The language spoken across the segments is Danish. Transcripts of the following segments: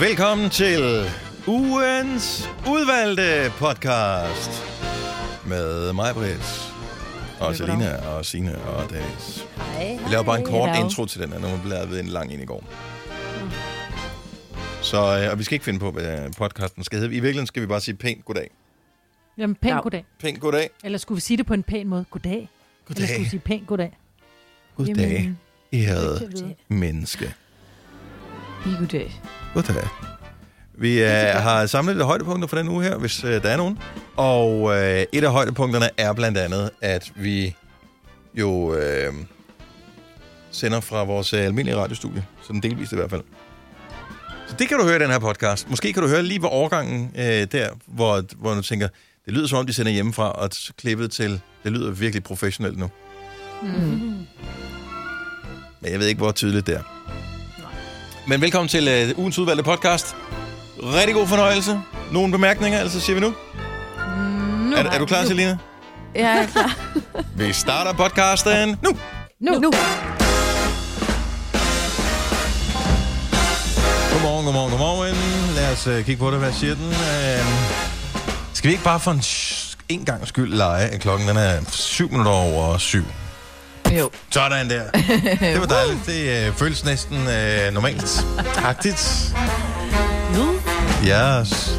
Velkommen til ugens udvalgte podcast med mig, Britt, og Selina, og Sine og Dennis. Hej, Vi laver bare en kort Hello. intro til den her, nu blev lavet en lang en i går. Så, øh, og vi skal ikke finde på, hvad podcasten skal hedde. I virkeligheden skal vi bare sige pænt goddag. Jamen, pænt Ja. goddag. Pænt goddag. Eller skulle vi sige det på en pæn måde? Goddag. Eller skulle vi Goddag. sige pænt goddag? Goddag, Jamen, ærede det ved. menneske. Goddag. Goddag. Vi øh, har samlet lidt højdepunkter for den uge her, hvis øh, der er nogen. Og øh, et af højdepunkterne er blandt andet, at vi jo øh, sender fra vores øh, almindelige radiostudie. Sådan delvist i hvert fald. Så det kan du høre i den her podcast. Måske kan du høre lige ved overgangen øh, der, hvor, hvor du tænker, det lyder som om, de sender hjemmefra, og så klippet til, det lyder virkelig professionelt nu. Mm. Men jeg ved ikke, hvor tydeligt det er. Men velkommen til øh, ugens udvalgte podcast. Rigtig god fornøjelse. Nogle bemærkninger, altså siger vi nu. Nu. Er, er du klar, Selina? Jeg er klar. Vi starter podcasten nu. Nu. nu. Godmorgen, godmorgen, godmorgen. Lad os uh, kigge på det. Hvad siger den? Uh, skal vi ikke bare for en, en gang skyld lege, at klokken den er syv minutter over syv? Jo. Sådan der. Det var dejligt. Det uh, føles næsten uh, normalt. Agtigt. Yes.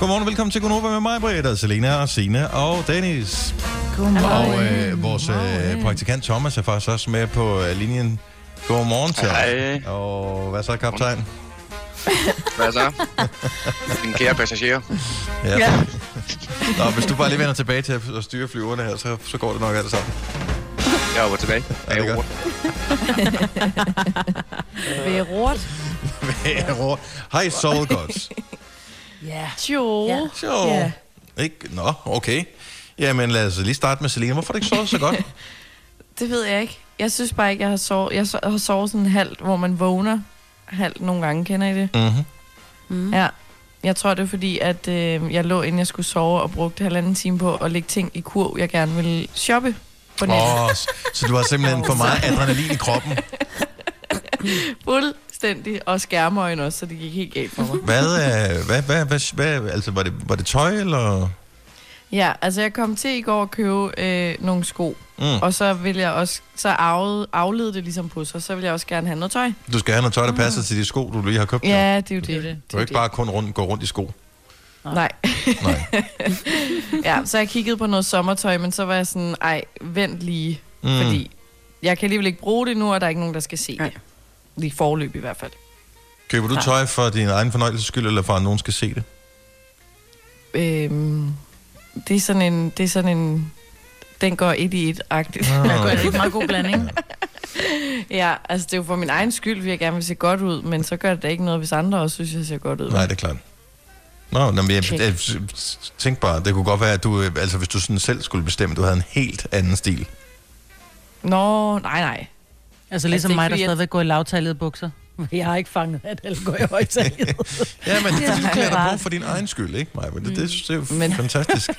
Godmorgen og velkommen til Gunova med mig, Britta, Selena og Sina og Dennis. Og øh, vores øh, praktikant Thomas er faktisk også med på øh, linjen. Godmorgen til Hej. Og hvad så, kaptajn? Hvad så? Din kære passager. Ja. Ja. Nå, hvis du bare lige vender tilbage til at styre flyverne her, så, så går det nok alt sammen. Jeg er over tilbage. Ja, det er Jeg er godt. Ved råd. Hej, Soul Gods. Ja. Jo. Ja. Så. Ja. Ikke? Nå, okay. Jamen, lad os lige starte med Selina. Hvorfor har du ikke sovet så godt? Det ved jeg ikke. Jeg synes bare ikke, jeg har sovet. Jeg har sovet sådan halvt, hvor man vågner halvt nogle gange. Kender I det? Mm-hmm. Mm. Ja. Jeg tror, det er fordi, at øh, jeg lå, inden jeg skulle sove, og brugte halvanden time på at lægge ting i kur, jeg gerne ville shoppe på nettet. Oh. Så du har simpelthen for meget adrenalin i kroppen. Fuldstændig. Og skærmøjne også, så det gik helt galt for mig. Hvad, øh, hvad, hvad, hvad, hvad altså, var det, var det tøj, eller? Ja, altså jeg kom til i går at købe øh, nogle sko, Mm. og så vil jeg også, så aflede, aflede det ligesom på sig, så vil jeg også gerne have noget tøj. Du skal have noget tøj, der passer til de sko, du lige har købt. Ja, det er jo det. Det det. Du kan ikke bare kun rundt, gå rundt i sko. Nej. Nej. Ja, så jeg kiggede på noget sommertøj, men så var jeg sådan, ej, vent lige, Mm. fordi jeg kan alligevel ikke bruge det nu, og der er ikke nogen, der skal se det. Lige forløb i hvert fald. Køber du tøj for din egen fornøjelses skyld, eller for at nogen skal se det? Øhm, det er sådan en, det er sådan en, den går et i et-agtigt. Ah. Det er en meget god blanding. ja, altså det er jo for min egen skyld, fordi jeg gerne vil se godt ud, men så gør det da ikke noget, hvis andre også synes, jeg ser godt ud. Nej, det er klart. Nå, men jeg, jeg, jeg tænk bare, det kunne godt være, at du, øh, altså hvis du sådan selv skulle bestemme, du havde en helt anden stil. Nå, nej, nej. Altså ligesom det er mig, der stadigvæk går i lavtalede bukser. Jeg har ikke fanget, at alle går i højtalede. Ja, men det er Ja. klæder dig på for din egen skyld, ikke, Maja? Men det, det, det er jo Men- fantastisk.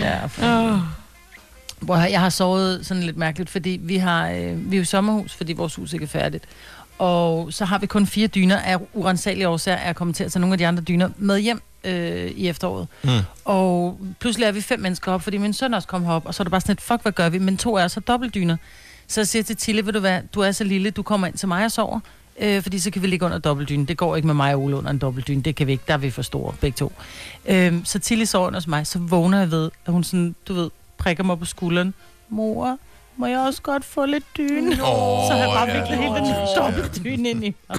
ja. Oh. Hvor jeg har sovet sådan lidt mærkeligt, fordi vi har øh, vi er jo sommerhus, fordi vores hus ikke er færdigt. Og så har vi kun fire dyner af urensagelige årsager, er kommet til at tage nogle af de andre dyner med hjem øh, i efteråret. Mm. Og pludselig er vi fem mennesker op, fordi min søn også kom herop, og så er det bare sådan et, fuck, hvad gør vi? Men to er så dobbeltdyner. Så jeg siger til Tille, ved du hvad, du er så lille, du kommer ind til mig og sover, øh, fordi så kan vi ligge under dobbeltdynen. Det går ikke med mig og Ole under en dobbeltdyne, det kan vi ikke, der er vi for store, begge to. Øh, så Tille sover under hos mig, så vågner jeg ved, at hun sådan, du ved, prikker mig på skulderen. Mor, må jeg også godt få lidt dyne? Åh, så har jeg bare ja. viklet hele den dobbeltdyne ind i mig.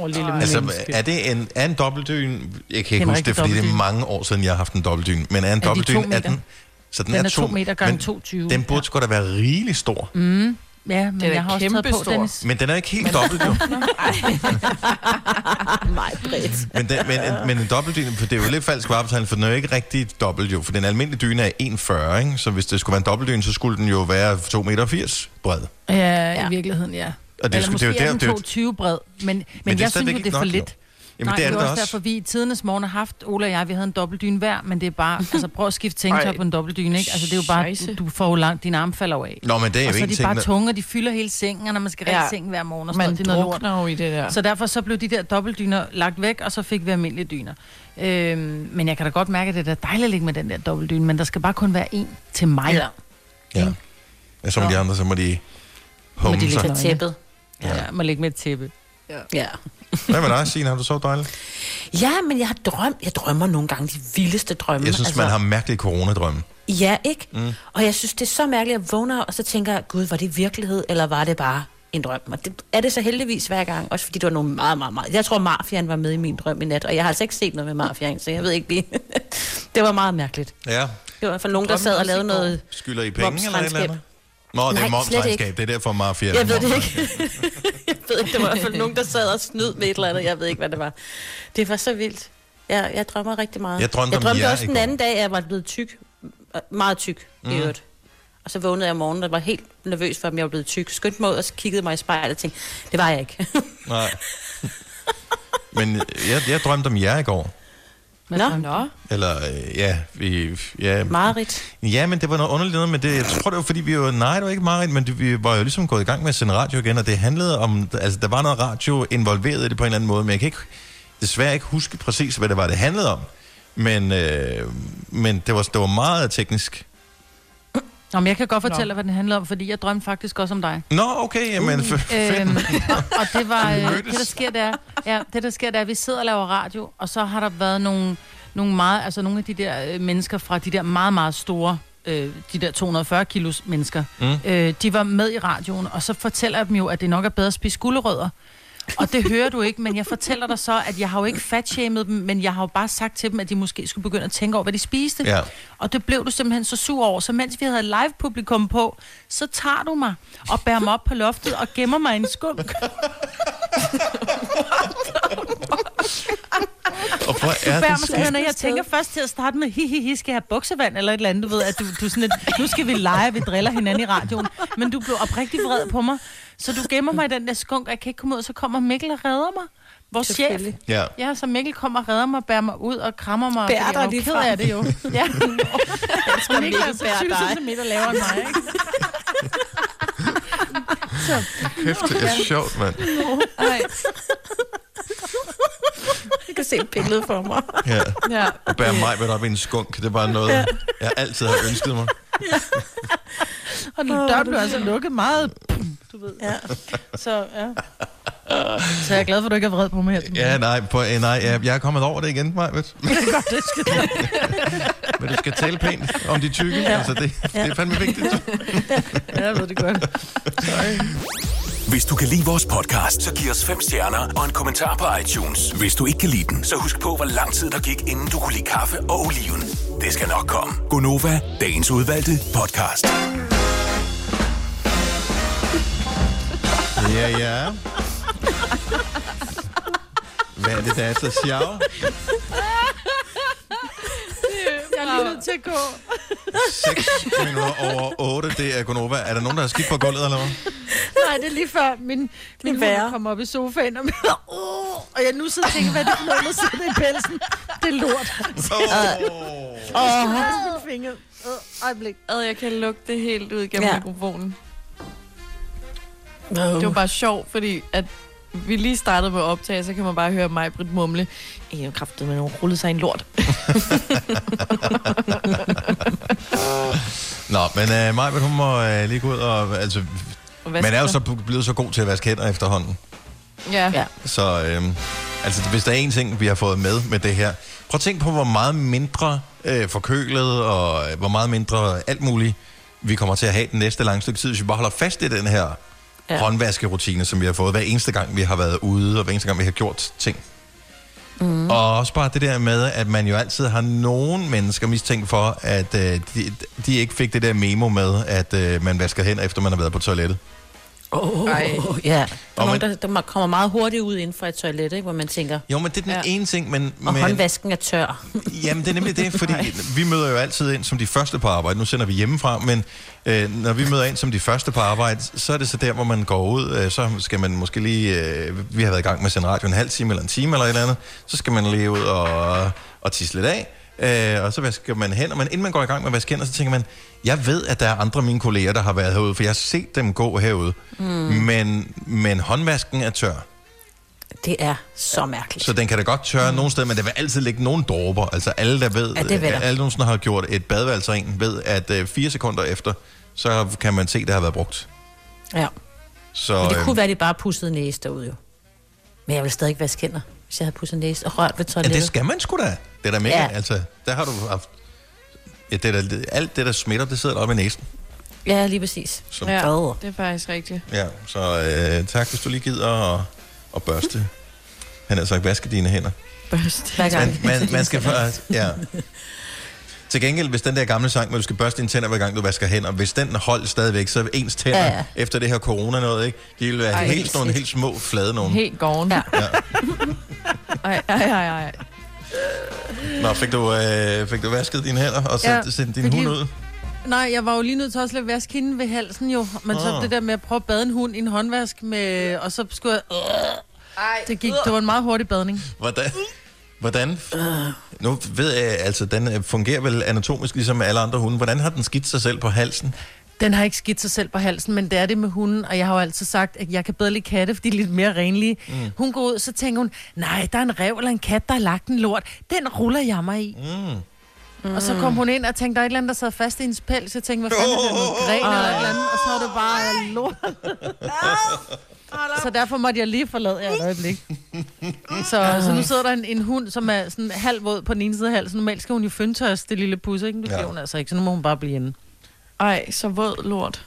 Åh, lille Altså, menneske. er det en, er en dobbeltdyn? Jeg kan ikke huske det, fordi det er mange år siden, jeg har haft en dobbeltdyn. Men er en de to dobbeltdyn, er meter? den... Så den, Den er to meter gange men 2,20. Den burde sgu da være rigelig stor. Mm, ja, men Den er jeg har også taget på. Dennis. Men den er ikke helt dobbelt, jo. Nej, bredt. Men, den, men, en, men en dobbeltdyne, for det er jo lidt falsk varebetegnelse, for den er jo ikke rigtig dobbelt jo. For den almindelige dyne er 1,40, ikke? Så hvis det skulle være en dobbeltdyne, så skulle den jo være 2,80 meter bred. Ja, Ja. i virkeligheden, ja. Og det, Eller skulle, måske det er jo er der, den det er jo, 2,20 bred, men, men, er jeg synes jo, det er for nok, lidt. Jamen, Nej, det er det da også også. derfor, vi i tidernes morgen har haft, Ola og jeg, vi havde en dobbeltdyne hver, men det er bare, altså prøv at skifte Ej. på en dobbeltdyne, ikke? Altså det er jo bare, du, du får jo langt, dine arme falder af. Nå, men det er Og jo så er de bare tunge, og de fylder hele sengen, og når man skal Ja. sengen hver morgen og sådan Man noget, det er noget lort. jo i det der. Så derfor så blev de der dobbeltdyner lagt væk, og så fik vi almindelige dyner. Øhm, men jeg kan da godt mærke, at det er da dejligt at ligge med den der dobbeltdyne, men der skal bare kun være en til mig. Ja. Ja. ja. Som de andre, så må de Må humme de sig. ligge- Til tæppet. Ja, ja. må ligge med et tæppe. Ja. Hvad med dig, Signe? Har du så dejligt? ja, men jeg har drømt. Jeg drømmer nogle gange de vildeste drømme. Jeg synes, altså... man har mærkelige coronadrømme. Ja, ikke? Mm. Og jeg synes, det er så mærkeligt, at jeg vågner, og så tænker jeg, gud, var det virkelighed, eller var det bare en drøm? Og det er det så heldigvis hver gang, også fordi det var nogle meget, meget, meget... Jeg tror, Mafiaen var med i min drøm i nat, og jeg har altså ikke set noget med Mafiaen, så jeg ved ikke lige... det var meget mærkeligt. Ja. Det var fald nogen, der sad og lavede noget... Skylder I penge eller et eller andet? Nå, det er momsregnskab. Det er derfor mafia. Jeg ved det ikke. jeg ved ikke, det var i hvert fald nogen, der sad og snød med et eller andet. Jeg ved ikke, hvad det var. Det var så vildt. Jeg, jeg drømmer rigtig meget. Jeg drømte jeg om drømte jer også den anden dag, at jeg var blevet tyk. Meget tyk, mm. i øvrigt. Og så vågnede jeg om morgenen og var helt nervøs for, om jeg var blevet tyk. Skyndte mig ud og så kiggede mig i spejlet og tænkte, det var jeg ikke. Nej. Men jeg, jeg drømte om jer i går. Nå. Nå, Eller, øh, ja, vi... Ja, Marit. ja, men det var noget underligt noget, men det, jeg tror, det var fordi, vi var... Nej, det var ikke meget, men det, vi var jo ligesom gået i gang med at sende radio igen, og det handlede om... Altså, der var noget radio involveret i det på en eller anden måde, men jeg kan ikke, desværre ikke huske præcis, hvad det var, det handlede om. Men, øh, men det, var, det var meget teknisk. Nå, men jeg kan godt fortælle Nå. dig, hvad den handler om, fordi jeg drømte faktisk også om dig. Nå, okay, jamen... Uh, Øhm, og, og det var øh, det der sker der, ja, det der sker der, er, at vi sidder og laver radio, og så har der været nogle, nogle meget, altså nogle af de der øh, mennesker fra de der meget meget store, øh, de der 240 kilos mennesker, Mm. øh, de var med i radioen, og så fortæller jeg dem jo, at det nok er bedre at spise gulerødder. Og det hører du ikke, men jeg fortæller dig så, at jeg har jo ikke fatshamed dem, men jeg har jo bare sagt til dem, at de måske skulle begynde at tænke over, hvad de spiste. Ja. Og det blev du simpelthen så sur over. Så mens vi havde live publikum på, så tager du mig og bærer mig op på loftet og gemmer mig i en skunk. Og hvor er Bærer det mig og jeg tænker først til at starte med, hi, hi, hi, skal jeg have buksevand eller et eller andet, du ved, at du, du sådan et, nu skal vi lege, vi driller hinanden i radioen. Men du blev oprigtig vred på mig, så du gemmer mig i den der skunk, og jeg kan ikke komme ud, og så kommer Mikkel og redder mig. Vores chef. Ja. Ja, så Mikkel kommer og redder mig, bærer mig ud og krammer mig. Bærer dig jeg er jo lige ked af det jo. Ja. Så Mikkel er så bærer 20 dig. cm lavere end mig, ikke? Kæft, det er sjovt, mand. ej, Jeg kan se billedet for mig. Ja. ja. Og bære mig med op i en skunk, det er bare noget, jeg altid har ønsket mig. Og døren blev altså lukket meget. Du ved. Ja. Så, ja. Så jeg er glad for, at du ikke er vred på mig her. Ja, nej, på, eh, nej jeg, jeg er kommet over det igen, Maja. det godt, det skal Men du skal tale pænt om de tykke. Ja. Altså, det, det er fandme vigtigt. Ja, jeg ved det godt. Hvis du kan lide vores podcast, så giv os fem stjerner og en kommentar på iTunes. Hvis du ikke kan lide den, så husk på, hvor lang tid der gik, inden du kunne lide kaffe og oliven. Det skal nok komme. Gonova, dagens udvalgte podcast. Ja, ja. Hvad er det, der er så sjovt? Jeg er lige nødt til at gå. 6 minutter over 8, det er Gonova. Er der nogen, der har skidt på gulvet, eller hvad? Nej, det er lige før min, min hund kommer op i sofaen, og, oh, og jeg nu sidder og tænker, hvad er det for noget, der sidder i pelsen? Det er lort. Oh. Åh, min finger. Uh, øjeblik. Ad, jeg kan lugte det helt ud gennem Ja. mikrofonen. Oh. Det var bare sjovt, fordi at vi lige startede på at optage, så kan man bare høre mig, Britt, mumle. Jeg har kraftet med nogen rullet sig en lort. Nå, men uh, Maja, hun må uh, lige gå ud og... Altså, man er jo så blevet så god til at vaske hænder efterhånden. Ja. Ja. Så øhm, altså, hvis der er en ting, vi har fået med med det her. Prøv at tænke på, hvor meget mindre øh, forkølet og øh, hvor meget mindre alt muligt, vi kommer til at have den næste lange stykke tid, hvis vi bare holder fast i den her. Ja. håndvaskerutine, som vi har fået hver eneste gang, vi har været ude, og hver eneste gang, vi har gjort ting. Mm. Og også bare det der med, at man jo altid har nogen mennesker mistænkt for, at øh, de, de ikke fik det der memo med, at øh, man vasker hænder, efter man har været på toilettet. Oh, Ej. ja. Der er Og nogen, man- der, der kommer meget hurtigt ud inden for et toilet, ikke? hvor man tænker, Jo, men det er den ja. Ja. ene ting, men... og men håndvasken er tør. Jamen, det er nemlig det, fordi vi møder jo altid ind som de første på arbejde. Nu sender vi hjemmefra, men øh, når vi møder ind som de første på arbejde, så er det så der, hvor man går ud. Øh, så skal man måske lige... Øh, vi har været i gang med at sende radio en halv time eller en time eller et eller andet. Så skal man lige ud og, og tisse lidt af. Øh, og så vasker man hænder. Men inden man går i gang med at vaske hænder, så tænker man, jeg ved, at der er andre af mine kolleger, der har været herude, for jeg har set dem gå herude. Mm. Men, men håndvasken er tør. Det er så mærkeligt. Så den kan da godt tørre mm. nogle steder, men der vil altid ligge nogle dråber. Altså alle, der ved, Ja, det der. alle nogensinde har gjort et badeværelse ren, ved, at øh, fire sekunder efter, så kan man se, at det har været brugt. Ja. Så, Men det øh, kunne være, at de bare pussede næse derude jo. Men jeg vil stadig vaske hænder, hvis jeg havde pudset næse og rørt ved ja, toilettet. det skal man sgu da. Det er da mega, ja. Altså, der har du haft... Ja, det er da, alt det, der smitter, det sidder oppe i næsen. Ja, lige præcis. Som, Ja, Åh. det er faktisk rigtigt. ja, så øh, tak, hvis du lige gider at, at børste. Han har sagt, vaske dine hænder. Børst. Hver gang. Man, man, man skal først, ja. Til gengæld, hvis den der gamle sang, hvor du skal børste dine tænder, hver gang du vasker hænder, hvis den holdt stadigvæk, så er ens tænder, ja, Ja, efter det her corona noget, ikke? De vil være Ej, helt, helt sådan nogle helt små, flade nogen. Helt gården. Ja. Ja. Ej, ej, ej, ej. Nå, fik du, øh, fik du vasket dine hænder og så Ja, sendt din hund ud? Nej, jeg var jo lige nødt til også at vaske hende ved halsen jo. Men så Ah. det der med at prøve at bade en hund i en håndvask med... Og så skulle jeg... Det, gik, det var en meget hurtig badning. Hvordan? Hvordan? Nu ved jeg, altså, den øh, fungerer vel anatomisk ligesom alle andre hunde. Hvordan har den skidt sig selv på halsen? Den har ikke skidt sig selv på halsen, men det er det med hunden. Og jeg har jo altid sagt, at jeg kan bedre lide katte, fordi de er lidt mere renlige. Mm. Hun går ud, så tænker hun, nej, der er en rev eller en kat, der har lagt en lort. Den ruller jeg mig i. Mm. Og så kom hun ind og tænkte, der er et eller andet, der sad fast i hendes pels. Jeg tænkte, hvad fanden er det, noget gren eller et eller andet? Og så var det bare lort. så derfor måtte jeg lige forlade jer et øjeblik. Så, så nu sidder der en, en hund, som er sådan halv våd på den ene side af halsen. Normalt skal hun jo fyndtørs, det lille pus, ikke? Det Ja. hun altså ikke, så nu må hun bare blive inde. Ej, så våd lort.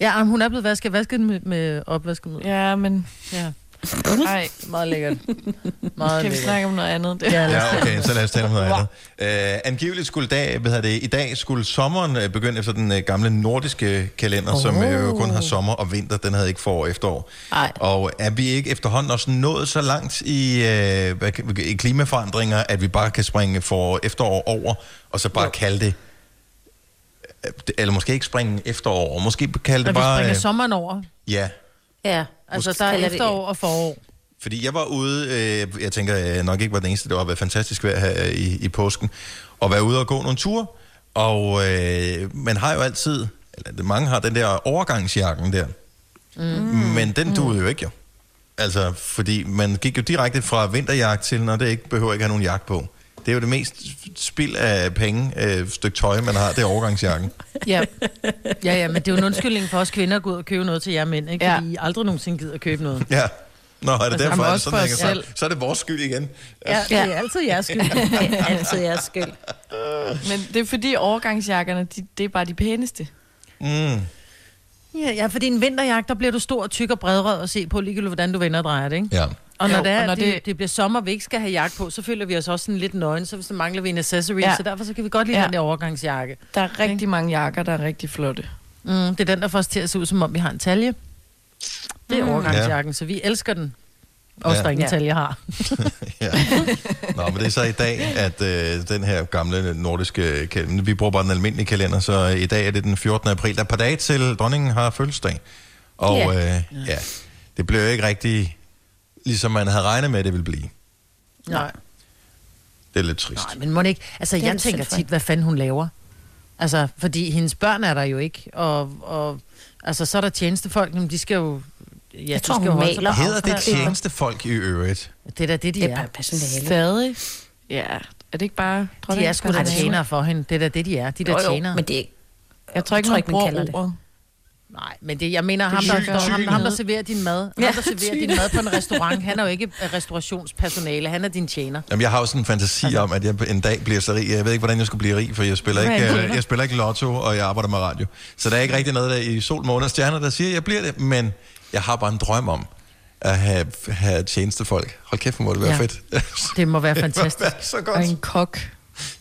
Ja, men hun er blevet vasket. Den med, med opvaskemiddel. Ja. Men ja. ej, Meget lækkert. Meget kan vi lækkert. snakke om noget andet? Det. Ja, okay, så lad os tale om noget andet. Uh, angiveligt skulle dag, hvad hedder det, i dag skulle sommeren uh, begynde efter den uh, gamle nordiske kalender, oh. som uh, jo kun har sommer og vinter. Den havde ikke forår og efterår. Ej. Og er vi ikke efterhånden også nået så langt i, uh, i klimaforandringer, at vi bare kan springe for efterår over, og så bare jo. kalde det, øh, eller måske ikke springe efterår, og måske kalde Når det vi bare... springer øh, sommeren over. ja, Ja. Altså, Måske der er kalder det- efterår og forår. Fordi jeg var ude, øh, jeg tænker, jeg nok ikke var den eneste, det har været fantastisk vejr her i, i påsken, og være ude og gå nogle ture. Og øh, man har jo altid, eller mange har den der overgangsjakken der. Mm. Men den duede jo ikke jo. Altså, fordi man gik jo direkte fra vinterjagt til, når det ikke behøver ikke have nogen jagt på. Det er jo det mest spild af penge, øh, stykke tøj, man har, det er overgangsjakken. Ja. ja, ja, men det er jo en undskyldning for os kvinder at gå ud og købe noget til jer mænd, ikke? Ja. Fordi I aldrig nogensinde gider at købe noget. Ja. Nå, er det Altså, derfor, er det sådan, hænger selv. Så er det vores skyld igen. Ja, det er altid jeres skyld. Det er altid jeres skyld. Men det er fordi overgangsjakkerne, de, det er bare de pæneste. Mm. Ja, ja, fordi en vinterjagt, der bliver du stor, tyk og bredrød at se på, ligegyldigt hvordan du vender og drejer det, ikke? Ja. Og når, Jo, det, er, og når det, det- det bliver sommer, vi ikke skal have jakke på, så føler vi os også sådan lidt nøgen, så hvis der mangler vi en accessory, Ja. ja. så derfor så kan vi godt lide Ja. ja. den der overgangsjakke. Der er rigtig mange jakker, der er rigtig flotte. Mm, det er den, der får os til at se ud, som om vi har en talje. Det er Mm. overgangsjakken, så vi elsker den. Også Ja. der ingen Ja. talje har. Ja. Nå, men det er så i dag, at øh, den her gamle nordiske kalender, vi bruger bare den almindelige kalender, så i dag er det den 14. april. Der er et par dage til dronningen har fødselsdag. Og Ja. øh, ja, det blev jo ikke rigtig, ligesom man havde regnet med, at det ville blive. Nej. Det er lidt trist. Nej, men må ikke... Altså, Det jeg tænker tit, hvad fanden hun laver. Altså, fordi hendes børn er der jo ikke, og, og altså, så er der tjenestefolk, men de skal jo... Ja, Jeg de tror, skal hun jo holde sig maler. Hedder det tjenestefolk i øvrigt? Det er da det, de Det er er. personale. Stadig? Ja, er det ikke bare... De er sgu da tjenere for hende. Det er da det, de er. De der Jo, jo, tjenere. men det er ikke... Jeg tror ikke, Jeg tror man ikke, man kalder det. Nej, men det, jeg mener, ham der, er står, ham, ham, der serverer din mad, Ja, ham, der serverer din mad på en restaurant, han er jo ikke restaurationspersonale, han er din tjener. Jamen, jeg har jo sådan en fantasi altså, om, at jeg en dag bliver så rig. Jeg ved ikke, hvordan jeg skulle blive rig, for jeg spiller, ikke, øh, jeg spiller ikke lotto, og jeg arbejder med radio. Så der er ikke rigtig noget der i sol, måned og stjerner, der siger, at jeg bliver det. Men jeg har bare en drøm om at have, have tjenestefolk. Hold kæft, hvor må det være Ja. fedt. Det må være det må fantastisk. være så Og godt. en kok.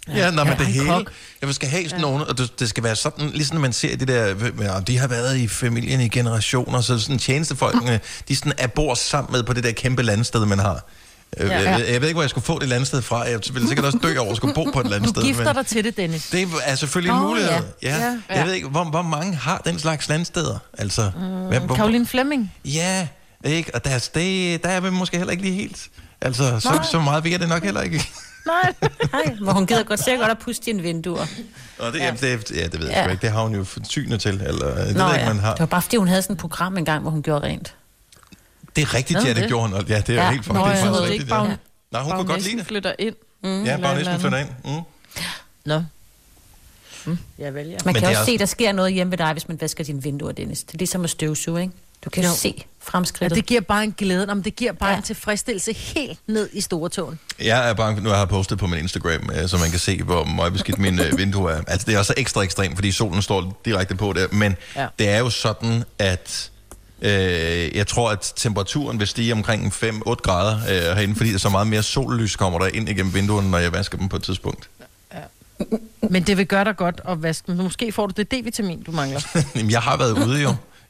Ja, nej, men Ja, det en hele. kok. Jeg skal have sådan nogen, og det, det skal være sådan, ligesom man ser det der, at de har været i familien i generationer, så sådan tjenestefolkene, de sådan er bor sammen med på det der kæmpe landsted, man har. Ja. Ja. Jeg, jeg ved ikke, hvor jeg skulle få det landsted fra. Jeg ville sikkert også dø over at skulle bo på et andet Du gifter dig til det, Dennis. Det er selvfølgelig en Åh, mulighed. ja. Ja. Ja. Ja. Jeg ved ikke, hvor, hvor mange har den slags landsteder? Altså, mm, hvor, Karoline Flemming. Ja, ikke? Og deres, det, der er vi måske heller ikke lige helt. Altså, så, så meget ved jeg det nok heller ikke. Nej. Nej, hvor hun gider godt sikkert godt at puste dine vinduer. Og det, ja. det, ja, det ved jeg Ja. ikke. Det har hun jo synet til, eller det Nå, ved jeg ja. man har. Det var bare fordi, hun havde sådan et program engang, hvor hun gjorde rent. Det er rigtigt, ja, det det? gjorde hun. Ja, det er Ja. helt Nå, faktisk, jeg det er faktisk ikke, rigtigt. Ja. bare Nej, hun kunne godt lide det. flytter ind. Mm, Ja, bare næsten flytter ind. Mm. Nå. Jeg vælger. Man Men kan også- se, der sker noget hjemme ved dig, hvis man vasker dine vinduer, Dennis. Det er ligesom at støvsuge, ikke? Du kan jo se Ja, fremskridtet. det giver bare en glæde. Om det giver bare Ja. en tilfredsstillelse helt ned i store tåen. Jeg er bange, nu har jeg postet på min Instagram, øh, så man kan se, hvor meget beskidt min øh, vindue er. Altså, det er også ekstra ekstremt, fordi solen står direkte på der. Men ja. Ja. det er jo sådan, at øh, jeg tror, at temperaturen vil stige omkring 5-8 grader øh, herinde, fordi der så meget mere sollys kommer der ind igennem vinduerne, når jeg vasker dem på et tidspunkt. Men det vil gøre dig godt at vaske dem. Måske får du det D-vitamin, du mangler. Jamen, jeg har været ude jo.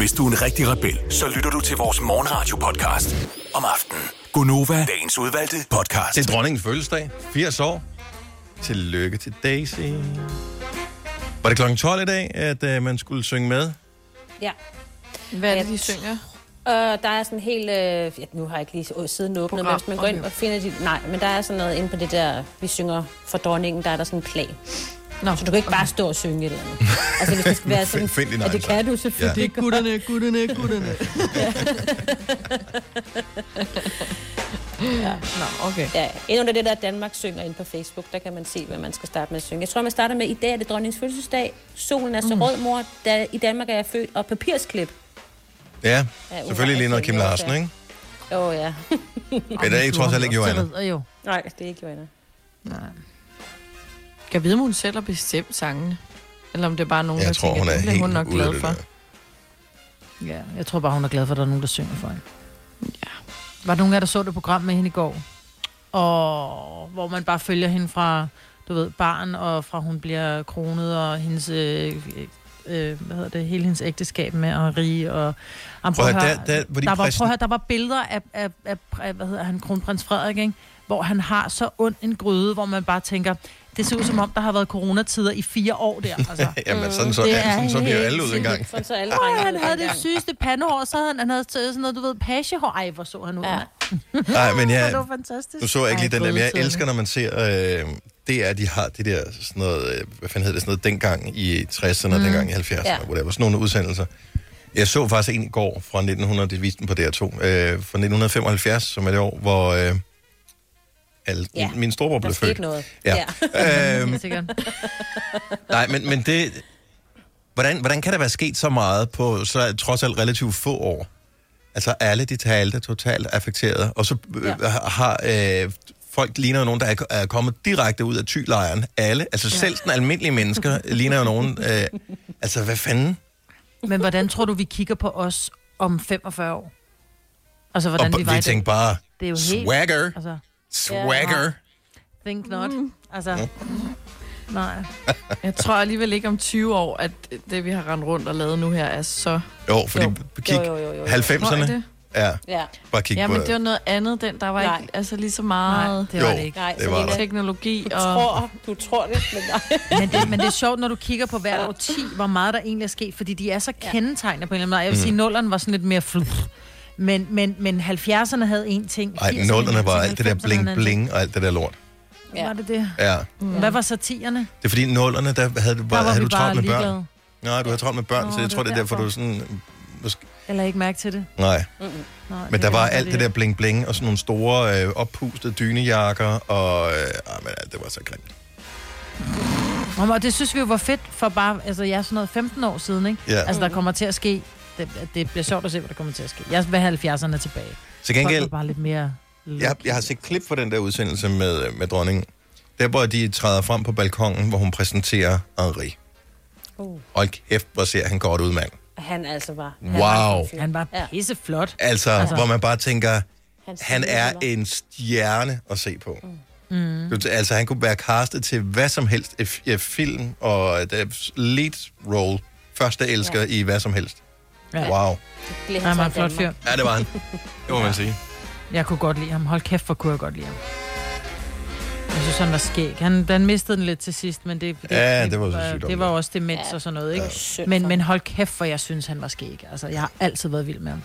Hvis du er en rigtig rebel, så lytter du til vores morgenradio-podcast om aftenen. Gunova, dagens udvalgte podcast. Det er dronningens fødselsdag. 80 år. Tillykke til Daisy. Var det klokken 12 i dag, at uh, man skulle synge med? Ja. Hvad er det, de synger? Og der er sådan helt... Øh, ja, nu har jeg ikke lige siden åbnet, men hvis man går ind og finder de... Nej, men der er sådan noget inde på det der... Vi synger for dronningen, der er der sådan en plan. Nå, Så du kan ikke bare stå og synge et eller andet. Altså, hvis det skal være sådan... Find- find din ja, egen det kan du selvfølgelig. Det er gutterne, gutterne, gutterne. Nå, okay. Ja, endnu under det der Danmark synger ind på Facebook, der kan man se, hvad man skal starte med at synge. Jeg tror, man starter med, i dag er det dronningens fødselsdag, solen er så mm. rød, mor, da, i Danmark er jeg født, og papirsklip. Ja, Ja, selvfølgelig lige noget Kim Larsen, ja. ikke? Åh oh, ja. Men det er ikke trods alt ikke Johanna. Og jo. Nej, det er ikke Johanna. Kan jeg vide, om hun selv har bestemt sangene? Eller om det er bare nogen, Jeg der tror, tænker, hun er det bliver hun nok glad for. der. Ja, jeg tror bare, hun er glad for, at der er nogen, der synger for hende. Ja. Var der nogen af jer, der så det program med hende i går? Og hvor man bare følger hende fra, du ved, barn, og fra hun bliver kronet, og hendes, øh, øh, hvad hedder det, hele hendes ægteskab med Henri, og... Jamen, Prøv at at høre, der- der- hvor de der, var, prøv at høre, der var billeder af, af, af, af, hvad hedder han, kronprins Frederik, ikke? hvor han har så ond en gryde, hvor man bare tænker, det ser ud som om, der har været coronatider i fire år der. Altså. Jamen, sådan så, Det ja, er sådan så bliver alle ud en gang. Sådan så alle han havde det sygeste pandehår, så havde han, han havde sådan noget, du ved, pagehår. Ej, hvor så han ud. Ja. Nej, men Det jeg, var fantastisk. nu så jeg ikke lige den der, men jeg elsker, når man ser, øh, det er, de har det der, sådan noget, øh, hvad fanden hedder det, sådan noget, dengang i 60'erne og dengang i 70'erne, Ja. ja. hvor der var sådan nogle udsendelser. Jeg så faktisk en i går fra 1900, det viste den på DR2, øh, fra 1975, som er det år, hvor øh, alle, Ja, ja, min, min storebror Der blev skete født. noget. Ja. øhm, Helt sikkert. nej, men, men det... Hvordan, hvordan kan der være sket så meget på så trods alt relativt få år? Altså alle de talte totalt affekteret, og så øh, Ja. ja. har øh, folk ligner jo nogen, der er, er kommet direkte ud af tylejren. Alle, altså ja. selv den almindelige mennesker ligner jo nogen. Øh, altså hvad fanden? Men hvordan tror du, vi kigger på os om 45 år. Altså, hvordan og vi var vi tænkte bare, Det er jo helt... swagger, Altså, swagger. think not. Altså, nej. Jeg tror alligevel ikke om 20 år, at det, vi har rendt rundt og lavet nu her, er så... Jo, fordi Jo. kig, Jo, jo, jo, jo, jo. Tror I 90'erne. det? Ja, Ja. bare kig Ja, på men det var noget andet. Den, der var Nej. ikke altså, lige så meget det var Jo, det ikke. Nej, det var der. teknologi. Du og... tror, du tror det, men nej. Men det, men det er sjovt, når du kigger på hver årti, hvor meget der egentlig er sket, fordi de er så kendetegnende på en eller anden måde. Jeg vil Mhm. sige, nullerne var sådan lidt mere fluff. Men, men, men 70'erne havde en ting. Ej, 80'erne nullerne en var ting, alt det der 90'erne havde en ting. bling-bling og alt det der lort. Ja. Var det det? Ja, Mm. Hvad var satirerne? det er fordi nullerne, der havde du, Der bare, var havde du travlt med børn. Nej, du havde travlt med børn, Nå, så jeg det tror, det er derfor, derfor. du sådan... Måske, Eller ikke mærke til det? nej, Nej, men der var alt det der bling-bling og sådan nogle store øh, oppustede dynejakker, og... Øh, ej, men alt det var så grimt. Nå, Og det synes vi jo var fedt for bare, altså jeg er sådan noget 15 år siden, ikke? Ja. Altså der kommer til at ske, det, det bliver sjovt at se, hvad der kommer til at ske. Jeg vil have 70'erne tilbage. Til gengæld, var bare lidt mere... jeg, jeg har set klip fra den der udsendelse med, øh, med dronningen. Der, hvor de træder frem på balkongen, hvor hun præsenterer Henri. Uh. Og kæft, hvor ser han godt ud, mand. Han altså var... Wow. Han var pisseflot. Altså, altså, hvor man bare tænker, han er en stjerne at se på. Mm. Altså, han kunne være castet til hvad som helst. i f- film og uh, lead role. Første elsker ja. i hvad som helst. Ja. Wow. Blev Han var en flot fyr. Ja, det var han. Det må man sige. Jeg kunne godt lide ham. Hold kæft, hvor kunne jeg godt lide ham. Jeg synes, han var skæg. Han, han mistede den lidt til sidst, men det, det, Ja, det var så sygdom, det var det. også demens og sådan noget, ikke? Ja. Men, for men hold kæft, for jeg synes, han var skæg. Altså, jeg har altid været vild med ham.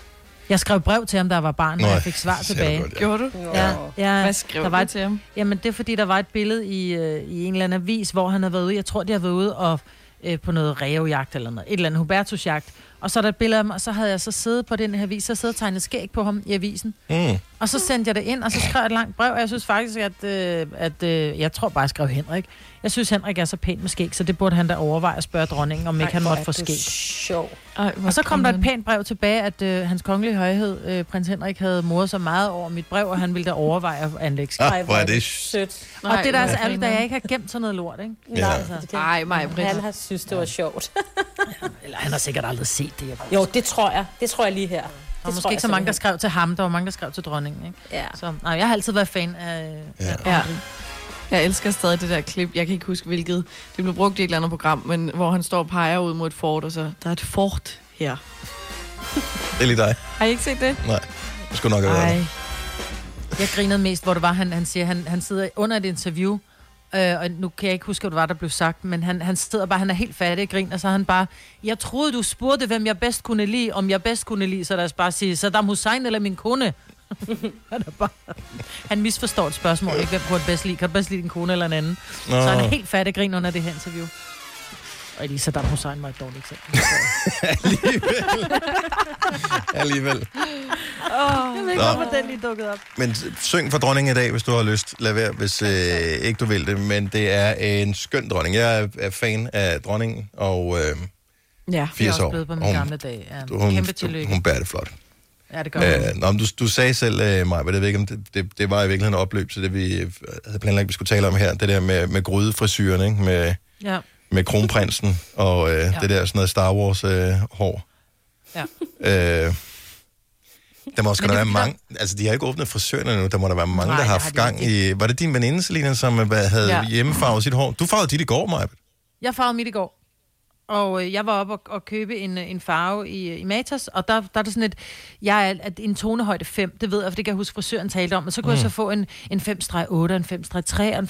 Jeg skrev brev til ham, da jeg var barn, og jeg fik svar du tilbage. godt, ja. Gjorde du? Ja, ja, Hvad skrev der var du et, til ham? Jamen, det er fordi, der var et billede i, øh, i en eller anden avis, hvor han havde været ude. Jeg tror, de har været ude og, øh, på noget rævejagt eller noget. Et eller andet Hubertusjagt. Og så er der et billede af mig, og så havde jeg så siddet på den her avis, så siddet og tegnet skæg på ham i avisen. Mm. Og så sendte jeg det ind, og så skrev jeg et langt brev, og jeg synes faktisk, at, øh, at øh, jeg tror bare, jeg skrev Henrik. Jeg synes, Henrik er så pæn med skæg, så det burde han da overveje at spørge dronningen, om ikke han måtte få skæg. Sjov. Ej, Og så kom der et pænt brev tilbage, at øh, hans kongelige højhed, øh, prins Henrik, havde moret så meget over mit brev, og han ville da overveje at anlægge skæg. Ah, hvor er det... Sødt. Og det er da altså ærligt, det da jeg ikke har gemt sådan noget lort, ikke? Ja. Nej, Altså. Ej, mig, Britt. Han har synes, det var sjovt. Eller han har sikkert aldrig set det. Jeg Jo, det tror jeg. Det tror jeg lige her. Var måske ikke så mange, der skrev til ham, der var mange, der skrev til dronningen, ikke? Ja. Så nej, jeg har altid været fan af... Ja. af Ja. Jeg elsker stadig det der klip. Jeg kan ikke huske, hvilket. Det blev brugt i et eller andet program, men hvor han står og peger ud mod et fort, og så, der er et fort her. Det er lige dig. Har I ikke set det? Nej, det skulle nok have været. Jeg grinede mest, hvor det var, han, han siger, han, han sidder under et interview, øh, og nu kan jeg ikke huske, hvad det var, der blev sagt, men han, han sidder bare, han er helt fattig og griner, så han bare, jeg troede, du spurgte, hvem jeg bedst kunne lide, om jeg bedst kunne lide, så lad os bare sige, Saddam Hussein eller min kone? han, er bare, han misforstår et spørgsmål, ikke? Hvem kunne han bedst lide? Kan du bedst lide din kone eller en anden? Nå. Så han er helt fattig og griner under det her interview. Og lige Saddam Hussein var et dårligt eksempel. Alligevel. Jeg ved ikke, hvorfor den lige dukkede op. Men syng for dronningen i dag, hvis du har lyst. Lad være, hvis øh, ikke du vil det. Men det er en skøn dronning. Jeg er, er fan af dronningen, og øh, Ja. Jeg er 80 også år. blevet på min Hun- gamle dag. Ja. hun, Kæmpe tillykke. hun bærer det flot. Ja, det gør. Øh, nå, du, du sagde selv, øh, Maja, jeg ved ikke, om det, det, det var i virkeligheden et opløb til det, vi havde planlagt, vi skulle tale om her. Det der med, med grydefrisyren, ikke? Med, Ja. Med kronprinsen og øh, ja. Det der sådan noget Star Wars øh, hår. Ja. Øh, der må også være mange... Altså, de har ikke åbnet frisørerne endnu. Der må der være mange, Nej, der har haft gang i... Var det din veninde, Selina, som øh, hvad, havde. Ja. hjemmefarvet sit hår? Du farvede dit i går, Maja. Jeg farvede mit i går. Og øh, jeg var oppe og, og købe en, øh, en farve i, øh, i Matas, og der, der er det sådan et, jeg er at en tonehøjde 5, det ved jeg, for det kan jeg huske, frisøren talte om, og så kunne mm. jeg så få en, en 5-8, en 5-3, en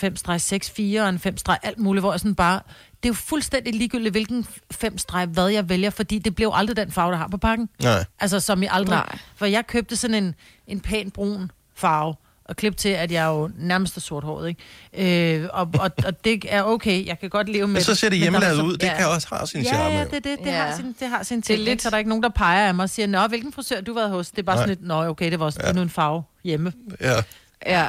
5-6, 4, og en 5 alt muligt, hvor jeg sådan bare, det er jo fuldstændig ligegyldigt, hvilken 5 hvad jeg vælger, fordi det blev aldrig den farve, der har på pakken. Nej. Altså, som jeg aldrig... Nej. For jeg købte sådan en, en pæn brun farve, og klip til, at jeg jo nærmest er sorthåret, ikke? Øh, og, og, og det er okay, jeg kan godt leve med Men så ser det er hjemmelavet ud. Det kan også have sin Ja, charme. ja, det, det, det, Ja. har sin, det har sin Det er ting, lidt- så der er ikke nogen, der peger af mig og siger, nå, hvilken frisør du har været hos? Det er bare Nej. sådan lidt, nå, okay, det var også ja. nu en farve hjemme. Ja. Ja.